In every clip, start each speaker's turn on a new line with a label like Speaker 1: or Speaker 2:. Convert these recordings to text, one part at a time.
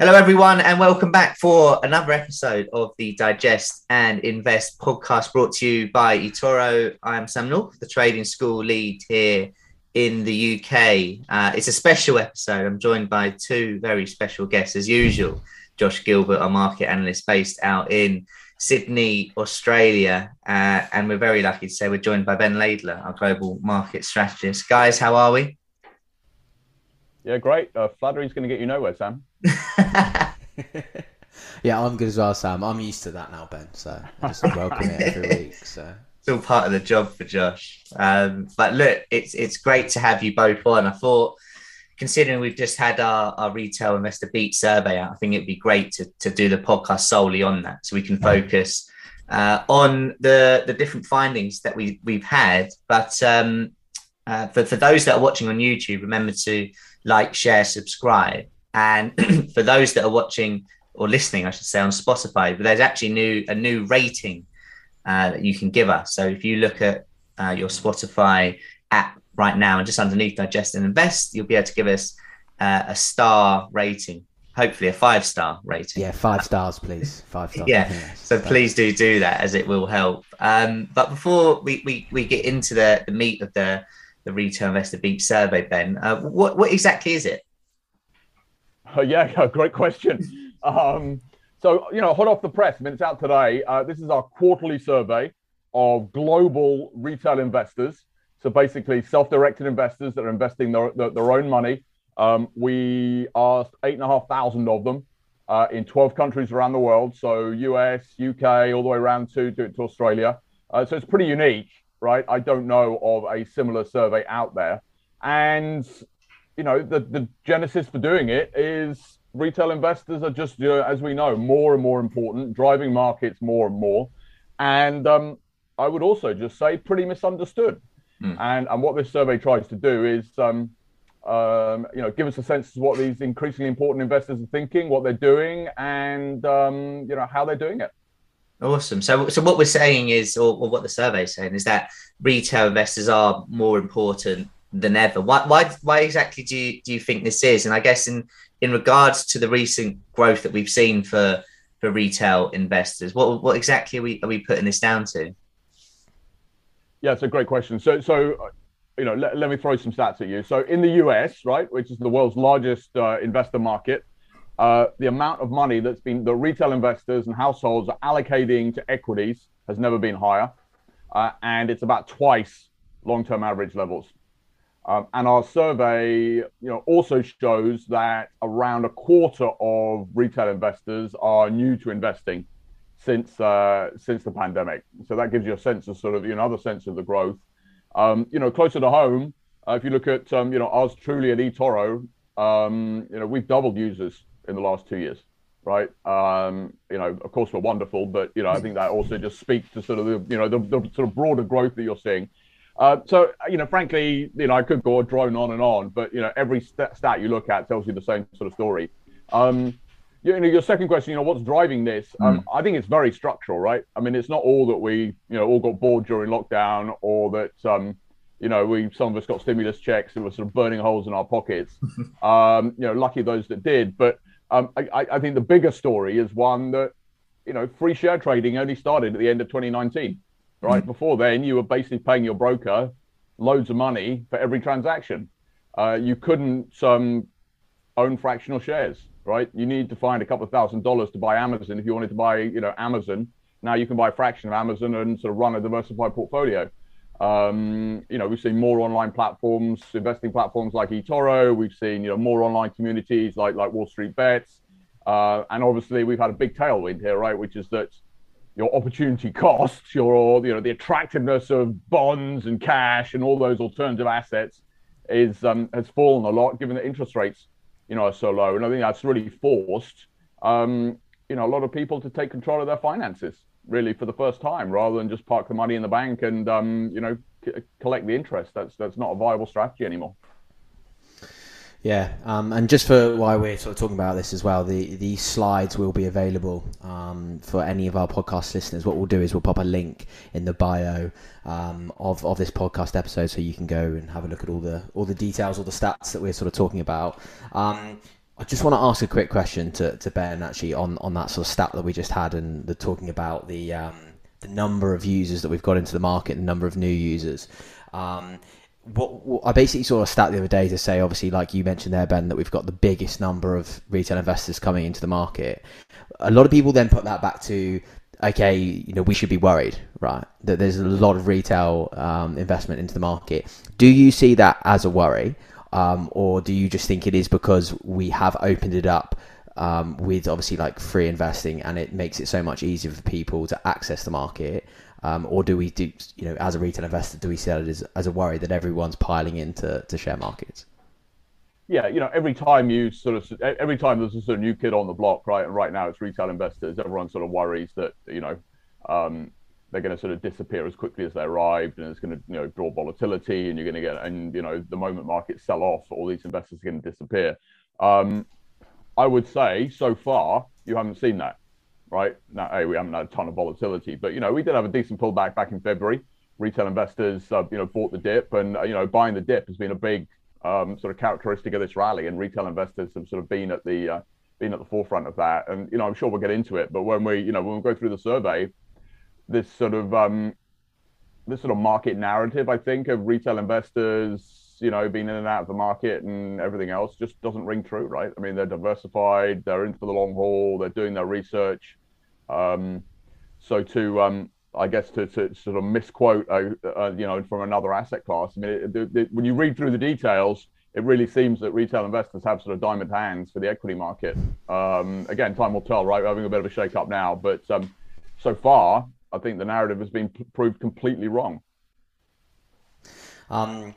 Speaker 1: Hello, everyone, and welcome back for another episode of the Digest and Invest podcast brought to you by eToro. I'm Sam North, the trading school lead here in the UK. Uh, it's a special episode. I'm joined by two very special guests, as usual. Josh Gilbert, our market analyst based out in Sydney, Australia. Uh, and we're very lucky to say we're joined by Ben Laidler, our global market strategist. Guys, how are we?
Speaker 2: Yeah, great. Uh, flattery's going to get you nowhere, Sam.
Speaker 3: yeah, I'm good as well, Sam. I'm used to that now, Ben. So I just welcome it every week. So
Speaker 1: it's all part of the job for Josh. Um, but look, it's it's great to have you both on. I thought, considering we've just had our, our retail investor beat survey out, I think it'd be great to, to do the podcast solely on that, so we can focus uh, on the the different findings that we we've had. But um, uh, for for those that are watching on YouTube, remember to like, share, subscribe. And for those that are watching or listening, I should say, on Spotify, but there's actually new a new rating uh, that you can give us. So if you look at uh, your Spotify app right now and just underneath Digest and Invest, you'll be able to give us uh, a star rating. Hopefully, a five star rating.
Speaker 3: Yeah, five stars, please. Five stars.
Speaker 1: yeah, so please do do that as it will help. Um, but before we, we, we get into the, the meat of the the retail investor beat survey, Ben, uh, what what exactly is it?
Speaker 2: Uh, yeah, great question. Um, so, you know, hot off the press, I mean, it's out today. Uh, this is our quarterly survey of global retail investors. So, basically, self directed investors that are investing their, their, their own money. Um, we asked 8,500 of them uh, in 12 countries around the world. So, US, UK, all the way around to, to, to Australia. Uh, so, it's pretty unique, right? I don't know of a similar survey out there. And you know, the, the genesis for doing it is retail investors are just, you know, as we know, more and more important, driving markets more and more. And um, I would also just say pretty misunderstood. Mm. And, and what this survey tries to do is, um, um, you know, give us a sense of what these increasingly important investors are thinking, what they're doing, and um, you know how they're doing it.
Speaker 1: Awesome. So, so what we're saying is, or, or what the survey is saying, is that retail investors are more important than ever. Why, why, why exactly do you, do you think this is? And I guess in in regards to the recent growth that we've seen for for retail investors, what what exactly are we are we putting this down to?
Speaker 2: Yeah, it's a great question. So so you know, let, let me throw some stats at you. So in the US, right, which is the world's largest uh, investor market, uh, the amount of money that's been the retail investors and households are allocating to equities has never been higher, uh, and it's about twice long-term average levels. Um, and our survey, you know, also shows that around a quarter of retail investors are new to investing since uh, since the pandemic. So that gives you a sense of sort of you know other sense of the growth. Um, you know, closer to home, uh, if you look at um, you know us truly at eToro, um, you know we've doubled users in the last two years, right? Um, you know, of course we're wonderful, but you know I think that also just speaks to sort of the you know the, the sort of broader growth that you're seeing. Uh, so, you know, frankly, you know, I could go drone on and on, but you know, every st- stat you look at tells you the same sort of story. Um, you know, your second question, you know, what's driving this? Um, mm. I think it's very structural, right? I mean, it's not all that we, you know, all got bored during lockdown, or that, um, you know, we some of us got stimulus checks and were sort of burning holes in our pockets. um, you know, lucky those that did. But um, I, I think the bigger story is one that, you know, free share trading only started at the end of 2019 right? Mm. Before then, you were basically paying your broker loads of money for every transaction. Uh, you couldn't um, own fractional shares, right? You need to find a couple of thousand dollars to buy Amazon if you wanted to buy, you know, Amazon. Now you can buy a fraction of Amazon and sort of run a diversified portfolio. Um, you know, we've seen more online platforms, investing platforms like eToro. We've seen, you know, more online communities like like Wall Street Bets, uh, and obviously we've had a big tailwind here, right? Which is that your opportunity costs, your you know the attractiveness of bonds and cash and all those alternative assets is um, has fallen a lot given that interest rates you know, are so low, and I think that's really forced, um, you know, a lot of people to take control of their finances really for the first time, rather than just park the money in the bank and um, you know c- collect the interest. That's that's not a viable strategy anymore.
Speaker 3: Yeah, um, and just for why we're sort of talking about this as well, the these slides will be available um, for any of our podcast listeners. What we'll do is we'll pop a link in the bio um, of of this podcast episode, so you can go and have a look at all the all the details, all the stats that we're sort of talking about. Um, I just want to ask a quick question to, to Ben actually on, on that sort of stat that we just had and the talking about the um, the number of users that we've got into the market, the number of new users. Um, what, what, I basically saw a stat the other day to say, obviously, like you mentioned there, Ben, that we've got the biggest number of retail investors coming into the market. A lot of people then put that back to, okay, you know, we should be worried, right? That there's a lot of retail um, investment into the market. Do you see that as a worry, um, or do you just think it is because we have opened it up? Um, with obviously like free investing, and it makes it so much easier for people to access the market. Um, or do we do, you know, as a retail investor, do we see it as, as a worry that everyone's piling into to share markets?
Speaker 2: Yeah, you know, every time you sort of, every time there's a sort of new kid on the block, right? And right now it's retail investors. Everyone sort of worries that, you know, um, they're going to sort of disappear as quickly as they arrived, and it's going to, you know, draw volatility, and you're going to get, and you know, the moment markets sell off, all these investors are going to disappear. Um, I would say so far you haven't seen that right? Now, hey, we haven't had a ton of volatility, but you know, we did have a decent pullback back in February. Retail investors, uh, you know, bought the dip, and uh, you know, buying the dip has been a big um, sort of characteristic of this rally. And retail investors have sort of been at the uh, been at the forefront of that. And you know, I'm sure we'll get into it, but when we, you know, when we go through the survey, this sort of um, this sort of market narrative, I think, of retail investors, you know, being in and out of the market and everything else just doesn't ring true, right? I mean, they're diversified, they're in for the long haul, they're doing their research. Um, so to, um, I guess, to, to sort of misquote, uh, uh, you know, from another asset class. I mean, it, it, it, when you read through the details, it really seems that retail investors have sort of diamond hands for the equity market. Um, again, time will tell, right? We're having a bit of a shake up now, but um, so far, I think the narrative has been p- proved completely wrong.
Speaker 3: Um,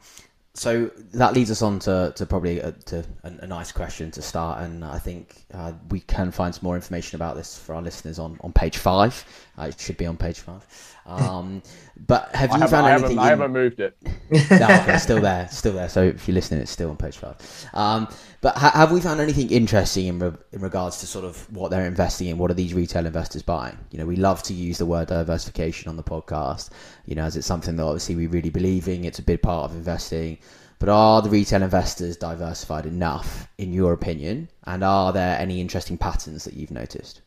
Speaker 3: so that leads us on to, to probably a, to a, a, nice question to start, and I think uh, we can find some more information about this for our listeners on, on page five. Uh, it should be on page five. Um, but have you found
Speaker 2: I
Speaker 3: anything?
Speaker 2: Haven't, in... I haven't moved it.
Speaker 3: no, okay, still there, still there. So if you're listening, it's still on page five. Um, but ha- have we found anything interesting in, re- in regards to sort of what they're investing in? What are these retail investors buying? You know, we love to use the word diversification on the podcast. You know, as it's something that obviously we really believe in. It's a big part of investing. But are the retail investors diversified enough, in your opinion? And are there any interesting patterns that you've noticed?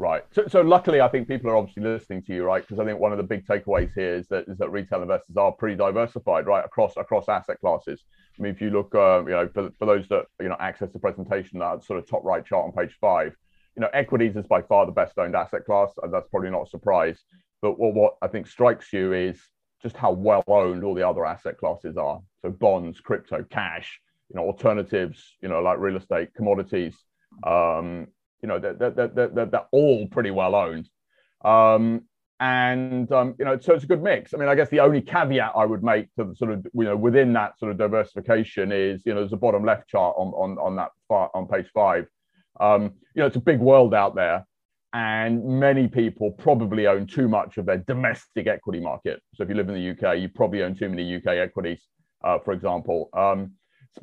Speaker 2: Right. So, so luckily, I think people are obviously listening to you, right? Because I think one of the big takeaways here is that is that retail investors are pretty diversified, right, across across asset classes. I mean, if you look, uh, you know, for, for those that you know access the presentation, that sort of top right chart on page five, you know, equities is by far the best owned asset class, and that's probably not a surprise. But what, what I think strikes you is just how well owned all the other asset classes are. So bonds, crypto, cash, you know, alternatives, you know, like real estate, commodities, um, you know, they're, they're, they're, they're all pretty well owned. Um, and, um, you know, so it's a good mix. I mean, I guess the only caveat I would make to the sort of, you know, within that sort of diversification is, you know, there's a bottom left chart on, on, on that far, on page five. Um, you know, it's a big world out there and many people probably own too much of their domestic equity market. So if you live in the UK, you probably own too many UK equities, uh, for example. Um,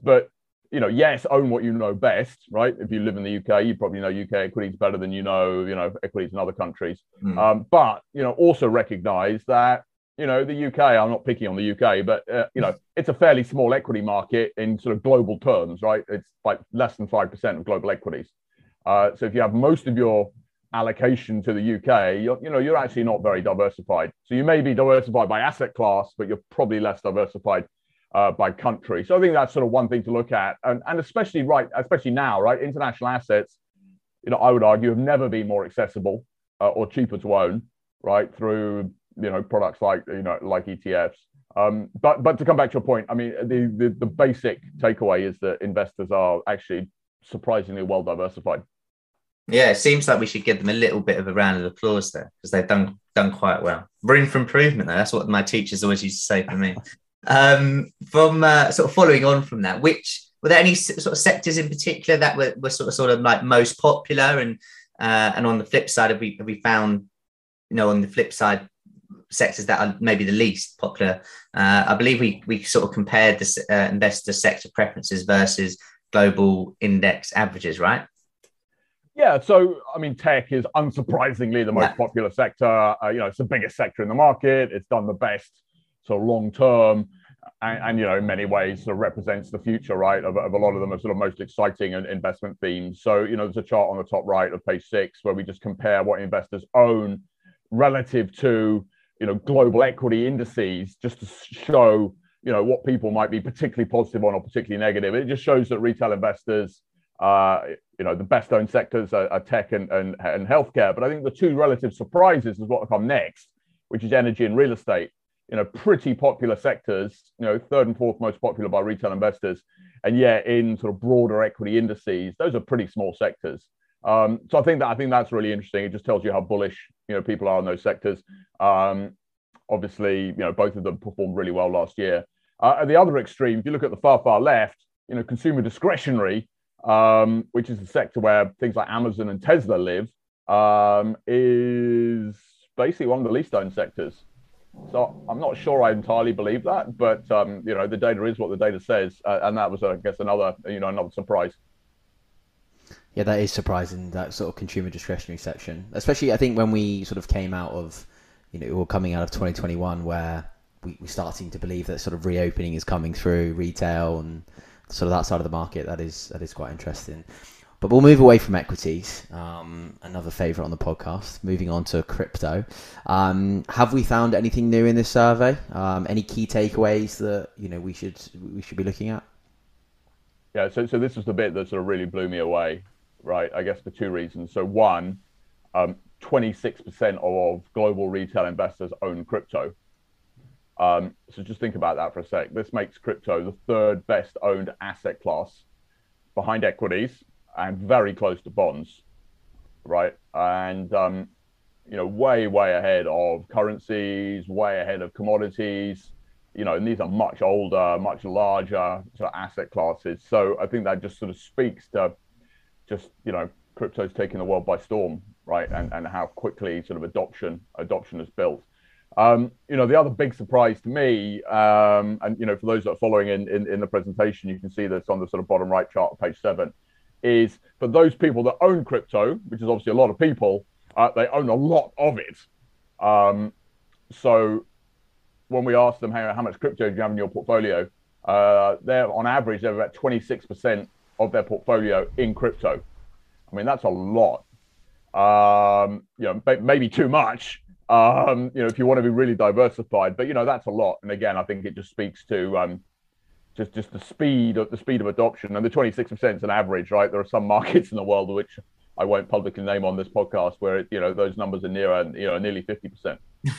Speaker 2: but you know, yes, own what you know best, right? If you live in the UK, you probably know UK equities better than you know, you know, equities in other countries. Mm. Um, but you know, also recognise that you know the UK. I'm not picking on the UK, but uh, you know, it's a fairly small equity market in sort of global terms, right? It's like less than five percent of global equities. Uh, so if you have most of your allocation to the UK, you're, you know, you're actually not very diversified. So you may be diversified by asset class, but you're probably less diversified uh, by country. So I think that's sort of one thing to look at, and and especially right, especially now, right, international assets. You know, I would argue have never been more accessible uh, or cheaper to own, right, through you know products like you know like ETFs. Um, but but to come back to your point, I mean, the, the the basic takeaway is that investors are actually surprisingly well diversified.
Speaker 1: Yeah, it seems like we should give them a little bit of a round of applause there because they've done done quite well. Room for improvement, though. That's what my teachers always used to say for me. um, from uh, sort of following on from that, which were there any sort of sectors in particular that were, were sort of sort of like most popular and uh, and on the flip side have we have we found you know on the flip side sectors that are maybe the least popular uh, i believe we we sort of compared the uh, investor sector preferences versus global index averages right
Speaker 2: yeah, so I mean, tech is unsurprisingly the most yeah. popular sector. Uh, you know, it's the biggest sector in the market. It's done the best, so long term and, and, you know, in many ways, sort of represents the future, right, of, of a lot of them are sort of most exciting and investment themes. So, you know, there's a chart on the top right of page six where we just compare what investors own relative to, you know, global equity indices, just to show, you know, what people might be particularly positive on or particularly negative. It just shows that retail investors, uh, you know, the best owned sectors are, are tech and, and, and healthcare. But I think the two relative surprises is what come next, which is energy and real estate you know, pretty popular sectors, you know, third and fourth most popular by retail investors. And yet in sort of broader equity indices, those are pretty small sectors. Um, so I think that I think that's really interesting. It just tells you how bullish, you know, people are in those sectors. Um, obviously, you know, both of them performed really well last year. Uh, at the other extreme, if you look at the far, far left, you know, consumer discretionary, um, which is the sector where things like Amazon and Tesla live, um, is basically one of the least owned sectors. So I'm not sure I entirely believe that, but um, you know the data is what the data says, uh, and that was, I guess, another you know another surprise.
Speaker 3: Yeah, that is surprising. That sort of consumer discretionary section, especially I think when we sort of came out of, you know, or coming out of 2021, where we, we're starting to believe that sort of reopening is coming through retail and sort of that side of the market. That is that is quite interesting. But we'll move away from equities, um, another favourite on the podcast. Moving on to crypto. Um, have we found anything new in this survey? Um, any key takeaways that you know we should we should be looking at?
Speaker 2: Yeah, so so this is the bit that sort of really blew me away, right? I guess for two reasons. So one, 26% um, of global retail investors own crypto. Um, so just think about that for a sec. This makes crypto the third best owned asset class behind equities and very close to bonds, right? And um, you know, way way ahead of currencies, way ahead of commodities. You know, and these are much older, much larger sort of asset classes. So I think that just sort of speaks to just you know, crypto's taking the world by storm, right? And and how quickly sort of adoption adoption is built. Um, you know, the other big surprise to me, um, and you know, for those that are following in, in, in the presentation, you can see this on the sort of bottom right chart page seven is for those people that own crypto, which is obviously a lot of people, uh, they own a lot of it. Um, so when we ask them how, how much crypto do you have in your portfolio, uh, they're on average they're about 26% of their portfolio in crypto. I mean that's a lot. Um, you know, maybe too much. Um, you know, if you want to be really diversified, but you know that's a lot. And again, I think it just speaks to um, just just the speed of the speed of adoption. And the 26 percent is an average right? There are some markets in the world which i won't publicly name on this podcast where it, you know those numbers are near you know nearly 50 percent.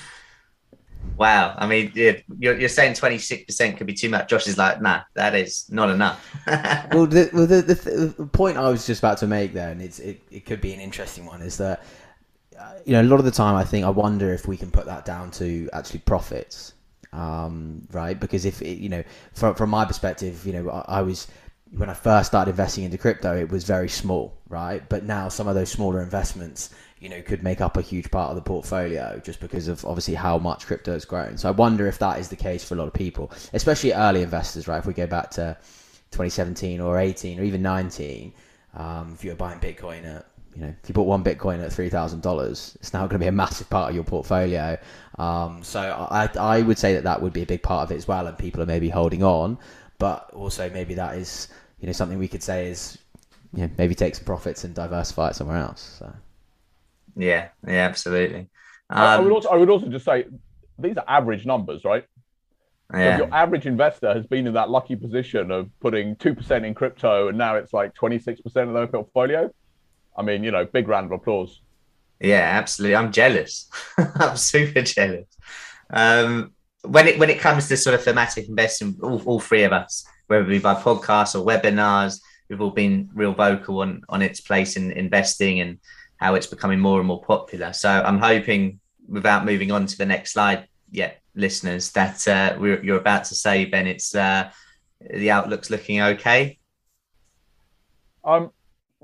Speaker 1: Wow. I mean you're, you're saying 26 percent could be too much. Josh is like nah that is not enough.
Speaker 3: Well, the, well the, the, the, point i was just about to make there and it's it, it could be an interesting one is that uh, you know a lot of the time i think i wonder if we can put that down to actually profits um, right? Because if it, you know, from from my perspective, you know, I, I, was when I first started investing into crypto, it was very small, right? But now some of those smaller investments, you know, could make up a huge part of the portfolio just because of obviously how much crypto has grown. So I wonder if that is the case for a lot of people, especially early investors, right? If we go back to 2017 or 18 or even 19, um, if you were buying Bitcoin at you know, if you bought one Bitcoin at three thousand dollars, it's now going to be a massive part of your portfolio. Um, so I, I would say that that would be a big part of it as well, and people are maybe holding on, but also maybe that is you know something we could say is you know, maybe take some profits and diversify it somewhere else. So.
Speaker 1: Yeah, yeah, absolutely.
Speaker 2: Um, I, would also I would also just say these are average numbers, right? Yeah. So your average investor has been in that lucky position of putting two percent in crypto, and now it's like twenty six percent of their portfolio. I mean, you know, big round of applause.
Speaker 1: Yeah, absolutely. I'm jealous. I'm super jealous. Um, when it when it comes to sort of thematic investing, all, all three of us, whether it be by podcasts or webinars, we've all been real vocal on on its place in investing and how it's becoming more and more popular. So I'm hoping, without moving on to the next slide yet, listeners, that uh, you're about to say, Ben, it's uh, the outlook's looking okay
Speaker 2: Um,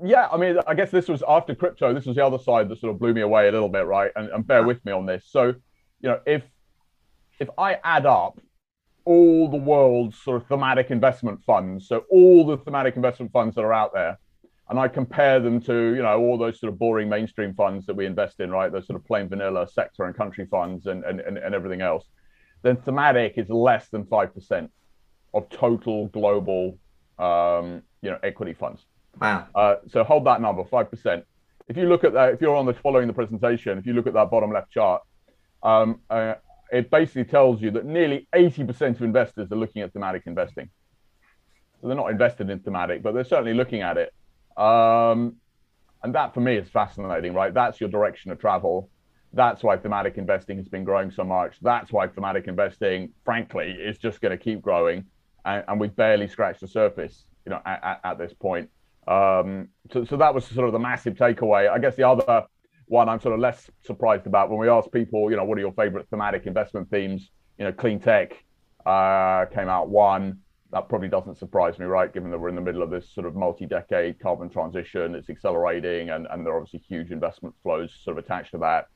Speaker 2: yeah, I mean, I guess this was after crypto. This was the other side that sort of blew me away a little bit, right? And, and bear with me on this. So, you know, if if I add up all the world's sort of thematic investment funds, so all the thematic investment funds that are out there, and I compare them to, you know, all those sort of boring mainstream funds that we invest in, right? Those sort of plain vanilla sector and country funds and and, and, and everything else, then thematic is less than five percent of total global, um, you know, equity funds.
Speaker 1: Wow.
Speaker 2: Uh, so hold that number, five percent. If you look at that, if you're on the following the presentation, if you look at that bottom left chart, um, uh, it basically tells you that nearly 80% of investors are looking at thematic investing. So they're not invested in thematic, but they're certainly looking at it. Um, and that for me is fascinating, right? That's your direction of travel. That's why thematic investing has been growing so much. That's why thematic investing, frankly, is just going to keep growing. And, and we've barely scratched the surface, you know, at, at, at this point. Um, so, so that was sort of the massive takeaway. I guess the other one I'm sort of less surprised about when we ask people, you know, what are your favorite thematic investment themes? You know, clean tech uh, came out one. That probably doesn't surprise me, right? Given that we're in the middle of this sort of multi-decade carbon transition, it's accelerating, and, and there are obviously huge investment flows sort of attached to that.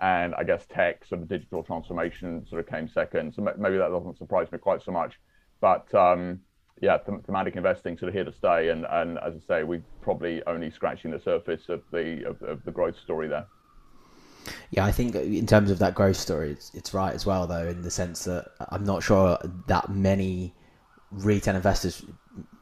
Speaker 2: And I guess tech, sort of digital transformation, sort of came second. So maybe that doesn't surprise me quite so much. But um, yeah, thematic investing sort of here to stay, and and as I say, we're probably only scratching the surface of the of, of the growth story there.
Speaker 3: Yeah, I think in terms of that growth story, it's, it's right as well, though, in the sense that I'm not sure that many retail investors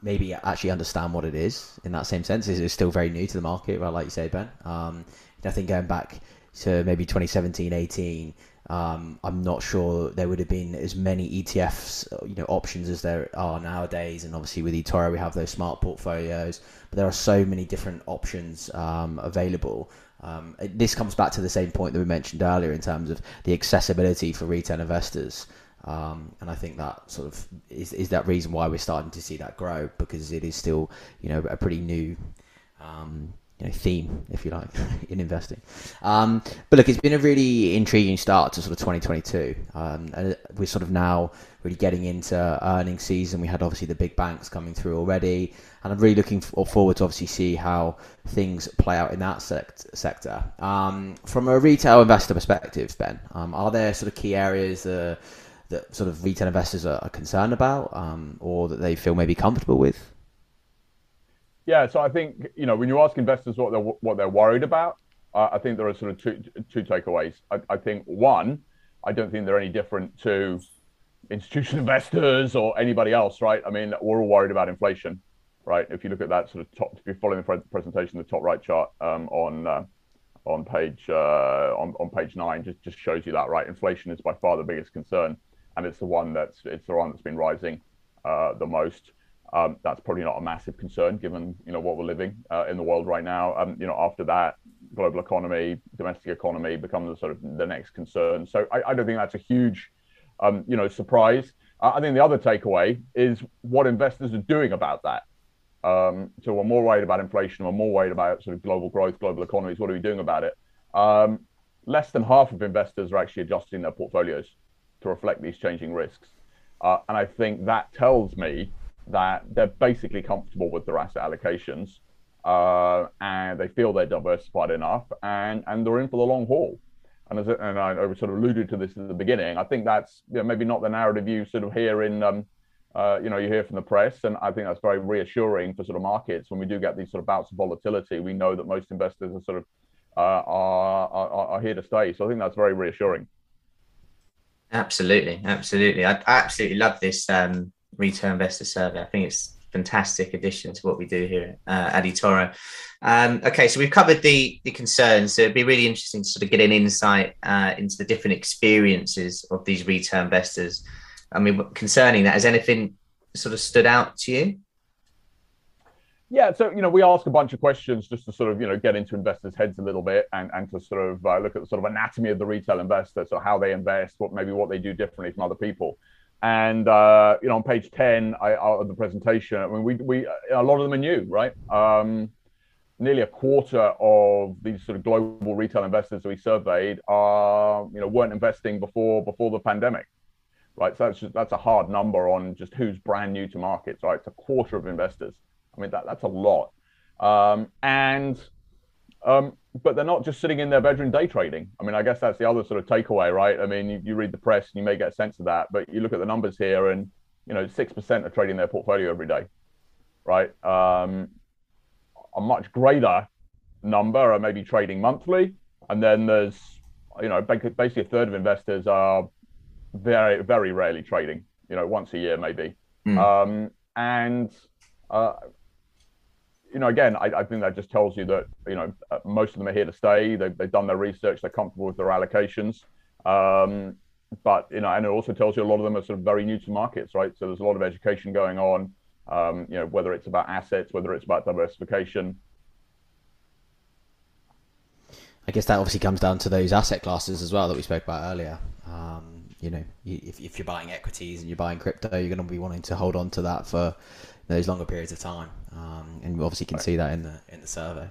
Speaker 3: maybe actually understand what it is in that same sense. It's still very new to the market, right? Like you say, Ben. Um, I think going back to maybe 2017, 18, um, I'm not sure there would have been as many ETFs, you know, options as there are nowadays. And obviously with eToro, we have those smart portfolios, but there are so many different options um, available. Um, this comes back to the same point that we mentioned earlier in terms of the accessibility for retail investors. Um, and I think that sort of is, is that reason why we're starting to see that grow because it is still, you know, a pretty new um, you know, theme, if you like, in investing. Um, but look, it's been a really intriguing start to sort of 2022. Um, and we're sort of now really getting into earnings season. We had obviously the big banks coming through already, and I'm really looking forward to obviously see how things play out in that sect- sector. Um, from a retail investor perspective, Ben, um, are there sort of key areas uh, that sort of retail investors are, are concerned about, um, or that they feel maybe comfortable with?
Speaker 2: Yeah, so I think you know when you ask investors what they're what they're worried about, uh, I think there are sort of two two takeaways. I, I, think one, I don't think they're any different to institutional investors or anybody else, right? I mean, we're all worried about inflation, right? If you look at that sort of top, if you're following the presentation, the top right chart um, on uh, on page uh, on on page nine just just shows you that, right? Inflation is by far the biggest concern, and it's the one that's it's the one that's been rising uh, the most. Um, that's probably not a massive concern given you know what we're living uh, in the world right now. Um, you know, after that, global economy, domestic economy becomes the sort of the next concern. So I, I don't think that's a huge um, you know surprise. I think the other takeaway is what investors are doing about that. Um, so we're more worried about inflation, we're more worried about sort of global growth, global economies. What are we doing about it? Um, less than half of investors are actually adjusting their portfolios to reflect these changing risks. Uh, and I think that tells me that they're basically comfortable with their asset allocations uh, and they feel they're diversified enough and, and they're in for the long haul. And, as, and I, sort of alluded to this at the beginning, I think that's you know, maybe not the narrative you sort of hear in, um, uh, you know, you hear from the press. And I think that's very reassuring for sort of markets. When we do get these sort of bouts of volatility, we know that most investors are sort of uh, are, are, are here to stay. So I think that's very reassuring.
Speaker 1: Absolutely, absolutely. I, I absolutely love this um, retail investor survey. I think it's fantastic addition to what we do here uh, at eToro. Um, okay, so we've covered the the concerns. So it'd be really interesting to sort of get an insight uh, into the different experiences of these retail investors. I mean, concerning that, has anything sort of stood out to you?
Speaker 2: Yeah, so you know, we ask a bunch of questions just to sort of you know get into investors' heads a little bit and and to sort of uh, look at the sort of anatomy of the retail investor, so how they invest, what maybe what they do differently from other people. And uh, you know, on page ten I, of the presentation, I mean, we we a lot of them are new, right? Um, nearly a quarter of these sort of global retail investors we surveyed are you know weren't investing before before the pandemic, right? So that's just, that's a hard number on just who's brand new to markets, right? It's a quarter of investors. I mean, that that's a lot. Um, and um, but they're not just sitting in their bedroom day trading. I mean, I guess that's the other sort of takeaway, right? I mean, you, you read the press and you may get a sense of that, but you look at the numbers here, and you know, six percent are trading their portfolio every day, right? Um, a much greater number are maybe trading monthly, and then there's you know basically a third of investors are very very rarely trading, you know, once a year maybe, mm. um, and uh, you know, again, I, I, think that just tells you that you know uh, most of them are here to stay. They've, they've done their research. They're comfortable with their allocations. Um, but you know, and it also tells you a lot of them are sort of very new to markets, right? So there's a lot of education going on. Um, you know, whether it's about assets, whether it's about diversification.
Speaker 3: I guess that obviously comes down to those asset classes as well that we spoke about earlier. Um, you know, if, if you're buying equities and you're buying crypto, you're going to be wanting to hold on to that for those longer periods of time, um, and you obviously can right. see that in the in the survey.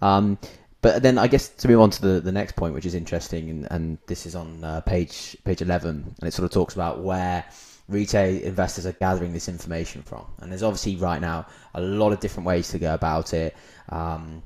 Speaker 3: Um, but then I guess to move on to the, the next point, which is interesting, and, and this is on uh, page page eleven, and it sort of talks about where retail investors are gathering this information from. And there's obviously right now a lot of different ways to go about it. Um,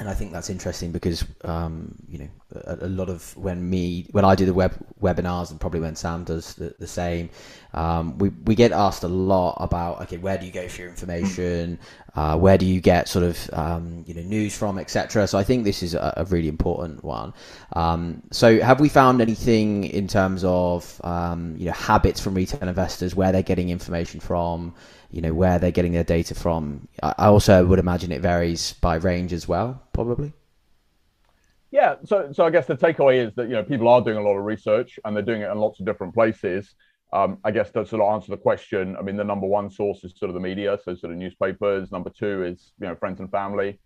Speaker 3: and I think that's interesting because um, you know a, a, lot of when me when I do the web webinars and probably when Sam does the, the same, um, we we get asked a lot about okay where do you go for your information, uh, where do you get sort of um, you know news from etc. So I think this is a, a really important one. Um, so have we found anything in terms of um, you know habits from retail investors where they're getting information from? You know where they're getting their data from. I also would imagine it varies by range as well, probably.
Speaker 2: Yeah, so so I guess the takeaway is that you know people are doing a lot of research and they're doing it in lots of different places. Um, I guess to sort of answer the question, I mean the number one source is sort of the media, so sort of newspapers. Number two is you know friends and family.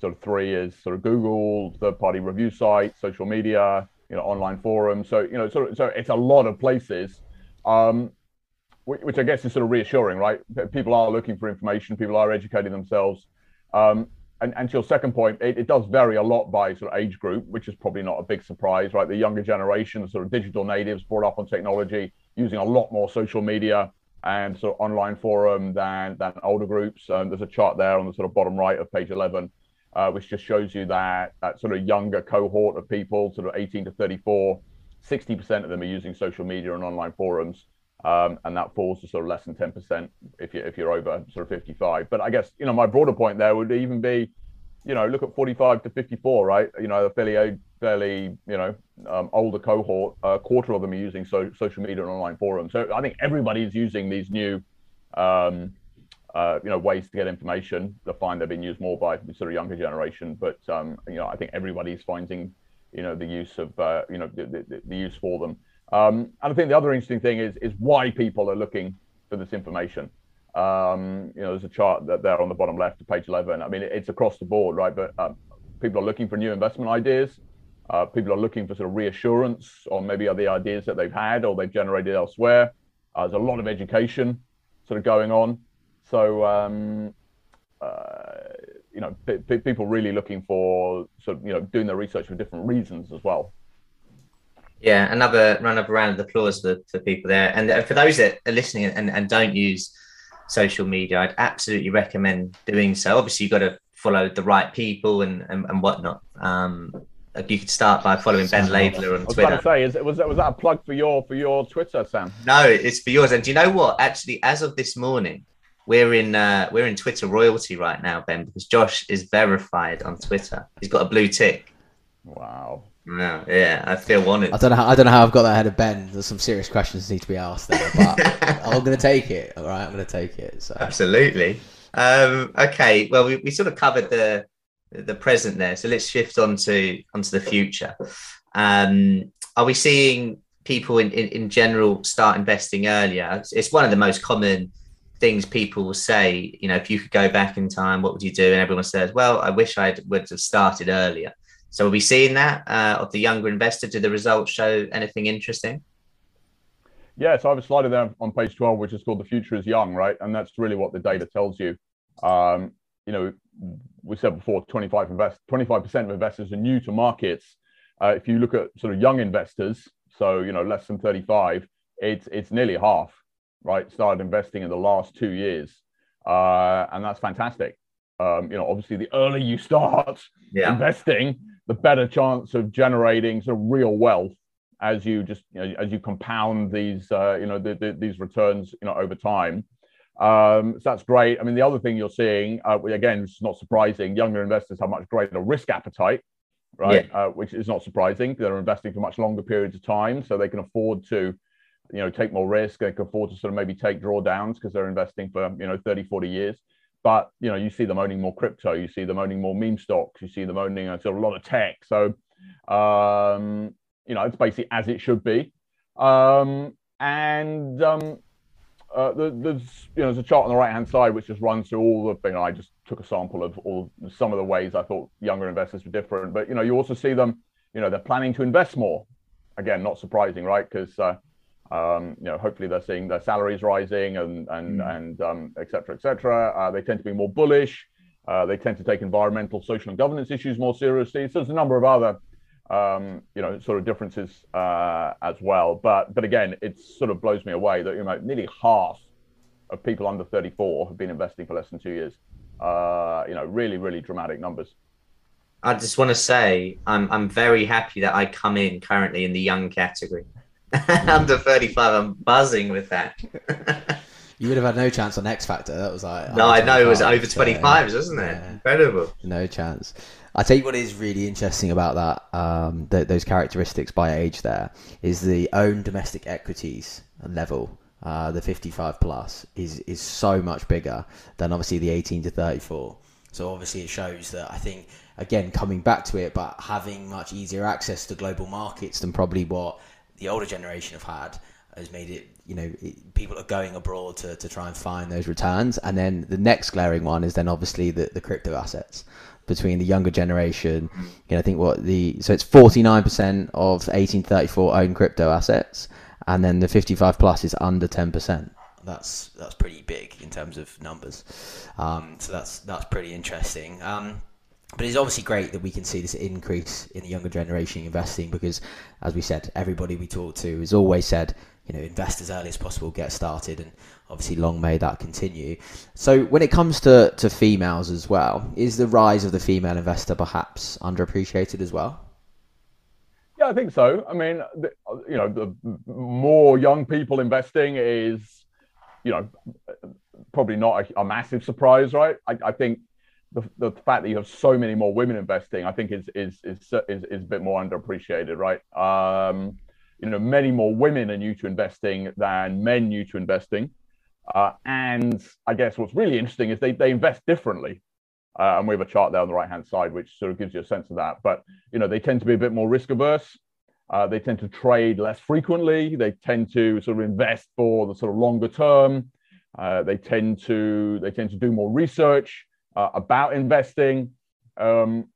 Speaker 2: Sort of three is sort of Google, third-party review sites, social media, you know, online forums. So you know, sort of, so it's a lot of places. Um, which I guess is sort of reassuring, right? People are looking for information, people are educating themselves. Um, and, and, to your second point, it, it, does vary a lot by sort of age group, which is probably not a big surprise, right? The younger generation, sort of digital natives brought up on technology, using a lot more social media and sort of online forum than than older groups. Um, there's a chart there on the sort of bottom right of page 11, uh, which just shows you that that sort of younger cohort of people, sort of 18 to 34, 60% of them are using social media and online forums. Um, and that falls to sort of less than 10% if you if you're over sort of 55. But I guess you know my broader point there would even be, you know, look at 45 to 54, right? You know, a fairly fairly you know um, older cohort. A quarter of them are using so, social media and online forums. So I think everybody's using these new. Um, uh, you know, ways to get information. They find they're being used more by the sort of younger generation, but um, you know, I think everybody's finding, you know, the use of, uh, you know, the, the, the use for them. Um, and I think the other interesting thing is is why people are looking for this information. Um, you know, there's a chart that there on the bottom left of page 11. I mean, it's across the board, right? But um, people are looking for new investment ideas. Uh, people are looking for sort of reassurance on maybe other ideas that they've had or they've generated elsewhere. Uh, there's a lot of education sort of going on. So, um, uh, you know, p- p- people really looking for sort of, you know, doing their research for different reasons as well.
Speaker 1: Yeah, another run of round of applause for, for people there. And for those that are listening and, and don't use social media, I'd absolutely recommend doing so. Obviously, you've got to follow the right people and, and, and whatnot. Um, you could start by following Ben Laidler on Twitter. I
Speaker 2: was going to say, is, was that was that a plug for your for your Twitter, Sam?
Speaker 1: No, it's for yours. And do you know what? Actually, as of this morning, we're in uh, we're in Twitter royalty right now, Ben, because Josh is verified on Twitter. He's got a blue tick.
Speaker 2: Wow.
Speaker 1: No, yeah, I feel wanted.
Speaker 3: I don't know. How, I don't know how I've got that ahead of Ben. There's some serious questions need to be asked there, but I'm going to take it. All right, I'm going to take it. So.
Speaker 1: Absolutely. Um, okay. Well, we, we sort of covered the the present there, so let's shift on to onto the future. Um, are we seeing people in, in, in general start investing earlier? It's, it's one of the most common things people will say. You know, if you could go back in time, what would you do? And everyone says, "Well, I wish I would have started earlier." So are we be seeing that uh, of the younger investor? Do the results show anything interesting?
Speaker 2: Yeah, so I have a slide there on page 12, which is called The Future is Young, right? And that's really what the data tells you. Um, you know, we said before 25 invest 25% of investors are new to markets. Uh, if you look at sort of young investors, so you know, less than 35, it's it's nearly half, right? Started investing in the last two years. Uh, and that's fantastic. Um, you know, obviously, the earlier you start
Speaker 1: yeah.
Speaker 2: investing, the better chance of generating sort of real wealth as you just you know, as you compound these uh, you know the, the, these returns you know over time. Um, so that's great. I mean, the other thing you're seeing, uh, again, it's not surprising. Younger investors have much greater risk appetite, right? Yeah. Uh, which is not surprising. They're investing for much longer periods of time, so they can afford to, you know, take more risk. They can afford to sort of maybe take drawdowns because they're investing for you know 30, 40 years. But you know, you see them owning more crypto. You see them owning more meme stocks. You see them owning a, lot of tech. So, um, you know, it's basically as it should be. Um, and um, uh, there's you know there's a chart on the right hand side which just runs through all the know I just took a sample of all some of the ways I thought younger investors were different but you know you also see them you know they're planning to invest more again not surprising right because uh, um, you know hopefully they're seeing their salaries rising and and mm. and um, et cetera et cetera uh, they tend to be more bullish uh, they tend to take environmental social and governance issues more seriously so there's a number of other um, you know, sort of differences uh, as well. But but again, it sort of blows me away that you know nearly half of people under 34 have been investing for less than two years. Uh, you know, really, really dramatic numbers.
Speaker 1: I just want to say I'm I'm very happy that I come in currently in the young category. under 35, I'm buzzing with that.
Speaker 3: You would have had no chance on X Factor. That was like
Speaker 1: no, I know it was over 25s, so, wasn't it? Yeah. Incredible.
Speaker 3: No chance. I tell you what is really interesting about that, um, th- those characteristics by age there, is the own domestic equities level. Uh, the 55 plus is is so much bigger than obviously the 18 to 34. So obviously it shows that I think again coming back to it, but having much easier access to global markets than probably what the older generation have had has made it you know it, people are going abroad to, to try and find those returns and then the next glaring one is then obviously the, the crypto assets between the younger generation. You know, I think what the so it's forty nine percent of eighteen thirty four own crypto assets, and then the fifty five plus is under ten percent. That's that's pretty big in terms of numbers. Um, so that's that's pretty interesting. Um, but it's obviously great that we can see this increase in the younger generation investing because, as we said, everybody we talk to has always said, you know, invest as early as possible, get started, and obviously long may that continue. So when it comes to, to females as well, is the rise of the female investor perhaps underappreciated as well?
Speaker 2: Yeah, I think so. I mean, the, you know, the more young people investing is, you know, probably not a, a massive surprise, right? I, I think the, the fact that you have so many more women investing, I think is is is is, is a bit more underappreciated, right? Um, you know, many more women are new to investing than men new to investing. Uh, and I guess what's really interesting is they, they invest differently. Uh, and we have a chart there on the right hand side, which sort of gives you a sense of that. But, you know, they tend to be a bit more risk averse. Uh, they tend to trade less frequently. They tend to sort of invest for the sort of longer term. Uh, they tend to they tend to do more research uh, about investing. Um,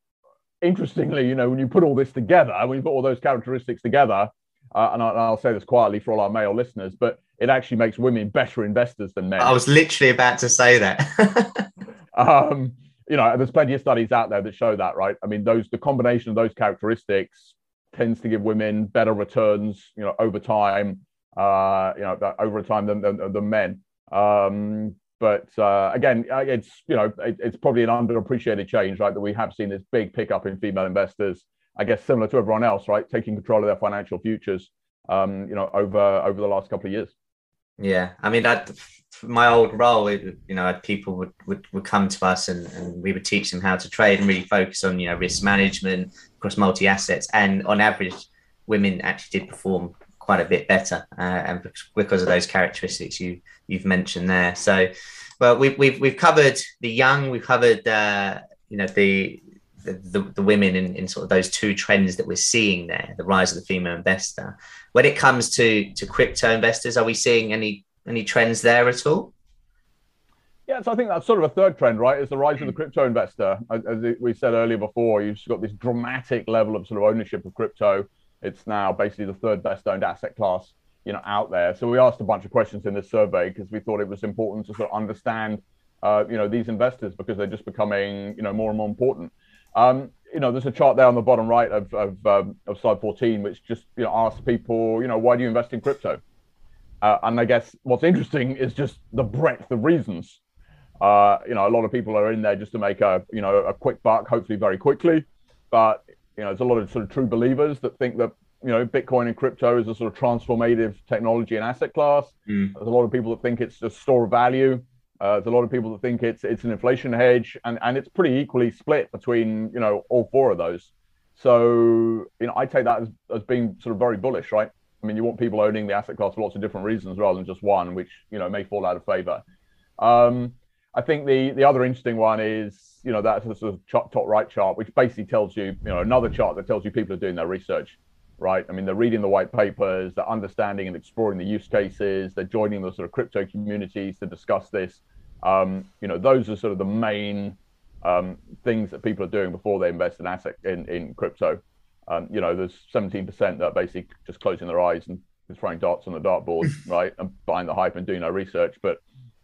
Speaker 2: interestingly, you know, when you put all this together, when you put all those characteristics together, uh, and, I, will say this quietly for all our male listeners, but it actually makes women better investors than men.
Speaker 1: I was literally about to say that.
Speaker 2: um, you know, there's plenty of studies out there that show that, right? I mean, those the combination of those characteristics tends to give women better returns, you know, over time, uh, you know, over time than than, than men. Um, but uh, again, uh, it's you know, it, it's probably an underappreciated change, right? That we have seen this big pickup in female investors. I guess similar to everyone else, right? Taking control of their financial futures, um, you know, over over the last couple of years.
Speaker 1: Yeah, I mean, that my old role, you know, people would, would, would come to us and, and we would teach them how to trade and really focus on, you know, risk management across multi assets. And on average, women actually did perform quite a bit better, uh, and because of those characteristics you you've mentioned there. So, well, we've we've, we've covered the young, we've covered, uh, you know, the the, the, women in, in sort of those two trends that we're seeing there, the rise of the female investor. When it comes to to crypto investors, are we seeing any any trends there at all?
Speaker 2: Yeah, so I think that's sort of a third trend, right? Is the rise of the crypto investor. As, we said earlier before, you've got this dramatic level of sort of ownership of crypto. It's now basically the third best owned asset class, you know, out there. So we asked a bunch of questions in this survey because we thought it was important to sort of understand, uh, you know, these investors because they're just becoming, you know, more and more important. Um, you know, there's a chart there on the bottom right of of, um, of slide 14, which just you know asks people, you know, why do you invest in crypto? Uh, and I guess what's interesting is just the breadth of reasons. Uh, you know, a lot of people are in there just to make a you know a quick buck, hopefully very quickly. But you know, there's a lot of sort of true believers that think that you know Bitcoin and crypto is a sort of transformative technology and asset class. Mm. There's a lot of people that think it's a store of value. Uh, there's a lot of people that think it's it's an inflation hedge, and and it's pretty equally split between you know all four of those. So you know, I take that as, as being sort of very bullish, right? I mean, you want people owning the asset class for lots of different reasons rather than just one, which you know may fall out of favor. Um, I think the the other interesting one is you know that sort of top right chart, which basically tells you you know another chart that tells you people are doing their research, right? I mean, they're reading the white papers, they're understanding and exploring the use cases, they're joining the sort of crypto communities to discuss this. Um, you know, those are sort of the main um, things that people are doing before they invest in asset in, in crypto. Um, you know, there's 17% that are basically just closing their eyes and throwing darts on the dartboard, right, and buying the hype and doing no research. But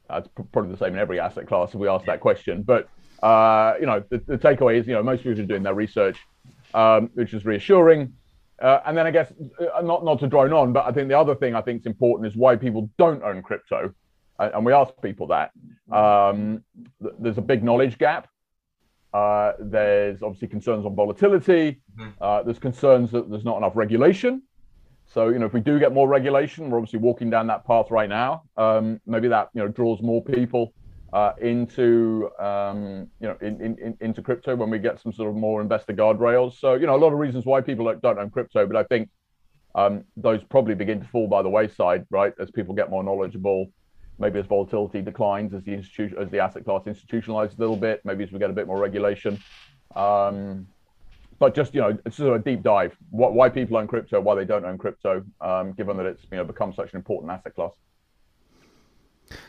Speaker 2: that's probably the same in every asset class if we ask that question. But uh, you know, the, the, takeaway is, you know, most people are doing their research, um, which is reassuring. Uh, and then I guess uh, not not to drone on, but I think the other thing I think is important is why people don't own crypto, and we ask people that. Um, th- there's a big knowledge gap. Uh, there's obviously concerns on volatility. Mm-hmm. Uh, there's concerns that there's not enough regulation. So, you know, if we do get more regulation, we're obviously walking down that path right now. Um, maybe that, you know, draws more people uh, into, um, you know, in, in, into crypto when we get some sort of more investor guardrails. So, you know, a lot of reasons why people don't own crypto, but I think um, those probably begin to fall by the wayside, right? As people get more knowledgeable, maybe as volatility declines, as the institution, as the asset class institutionalizes a little bit, maybe as we get a bit more regulation. Um, but just you know, it's sort of a deep dive. What, why people own crypto, why they don't own crypto, um, given that it's you know become such an important asset class.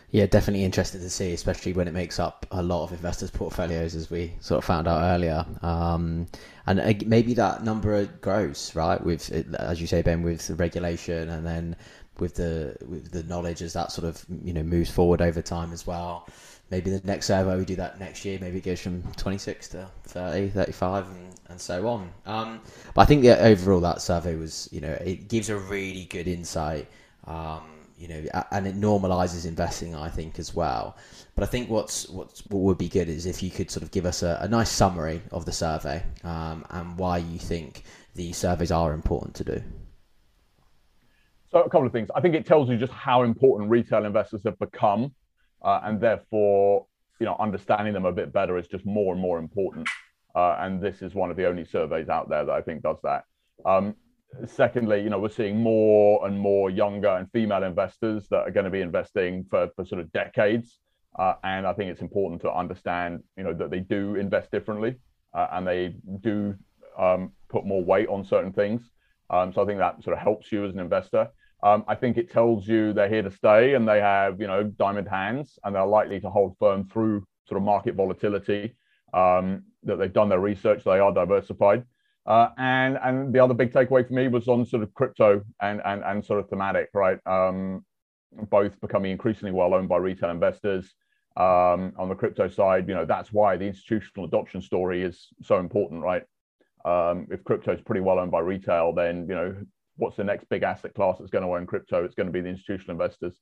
Speaker 3: Yeah, definitely interested to see, especially when it makes up a lot of investors' portfolios, as we sort of found out earlier. Um, and maybe that number grows, right? With, as you say, Ben, with regulation, and then with the with the knowledge as that sort of you know moves forward over time as well maybe the next survey we do that next year maybe it goes from 26 to 30 35 and, and so on. Um, but i think that overall that survey was you know it gives a really good insight um, you know and it normalizes investing i think as well. But i think what's what's what would be good is if you could sort of give us a, a nice summary of the survey um, and why you think the surveys are important to do.
Speaker 2: So a couple of things. I think it tells you just how important retail investors have become uh, and therefore, you know, understanding them a bit better is just more and more important. Uh, and this is one of the only surveys out there that I think does that. Um, secondly, you know, we're seeing more and more younger and female investors that are going to be investing for, for sort of decades. Uh, and I think it's important to understand, you know, that they do invest differently uh, and they do um, put more weight on certain things. Um, so I think that sort of helps you as an investor. Um, I think it tells you they're here to stay and they have, you know, diamond hands and they're likely to hold firm through sort of market volatility. Um, that they've done their research, they are diversified. Uh, and and the other big takeaway for me was on sort of crypto and and and sort of thematic, right? Um, both becoming increasingly well owned by retail investors. Um, on the crypto side, you know that's why the institutional adoption story is so important, right? Um, if crypto is pretty well owned by retail, then you know what's the next big asset class that's going to own crypto? It's going to be the institutional investors.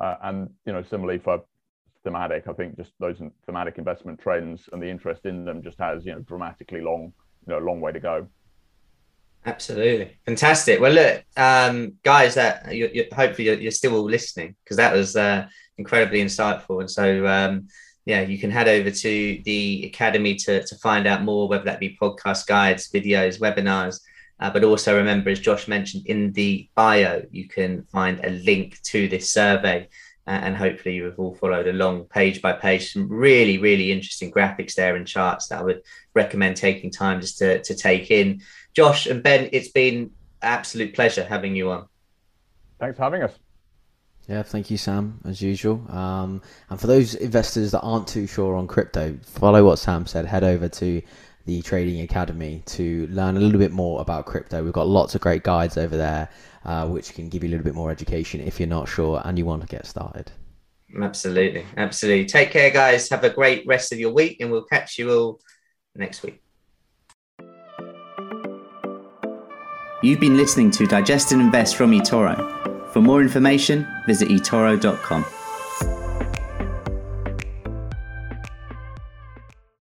Speaker 2: Uh, and you know, similarly for thematic, I think just those thematic investment trends and the interest in them just has you know dramatically long, you know, long way to go.
Speaker 1: Absolutely, fantastic. Well, look, um, guys, that you, you, hopefully you're, you're, still all listening because that was uh, incredibly insightful. And so, um, yeah, you can head over to the academy to to find out more, whether that be podcast guides, videos, webinars. Uh, but also remember, as Josh mentioned in the bio, you can find a link to this survey. Uh, and hopefully you have all followed along page by page. Some really, really interesting graphics there and charts that I would recommend taking time just to, to take in. Josh and Ben, it's been absolute pleasure having you on.
Speaker 2: Thanks for having us.
Speaker 3: Yeah, thank you, Sam, as usual. Um, and for those investors that aren't too sure on crypto, follow what Sam said. Head over to the Trading Academy to learn a little bit more about crypto. We've got lots of great guides over there, uh, which can give you a little bit more education if you're not sure and you want to get started.
Speaker 1: Absolutely. Absolutely. Take care, guys. Have a great rest of your week, and we'll catch you all next week. You've been listening to Digest and Invest from eToro. For more information, visit eToro.com.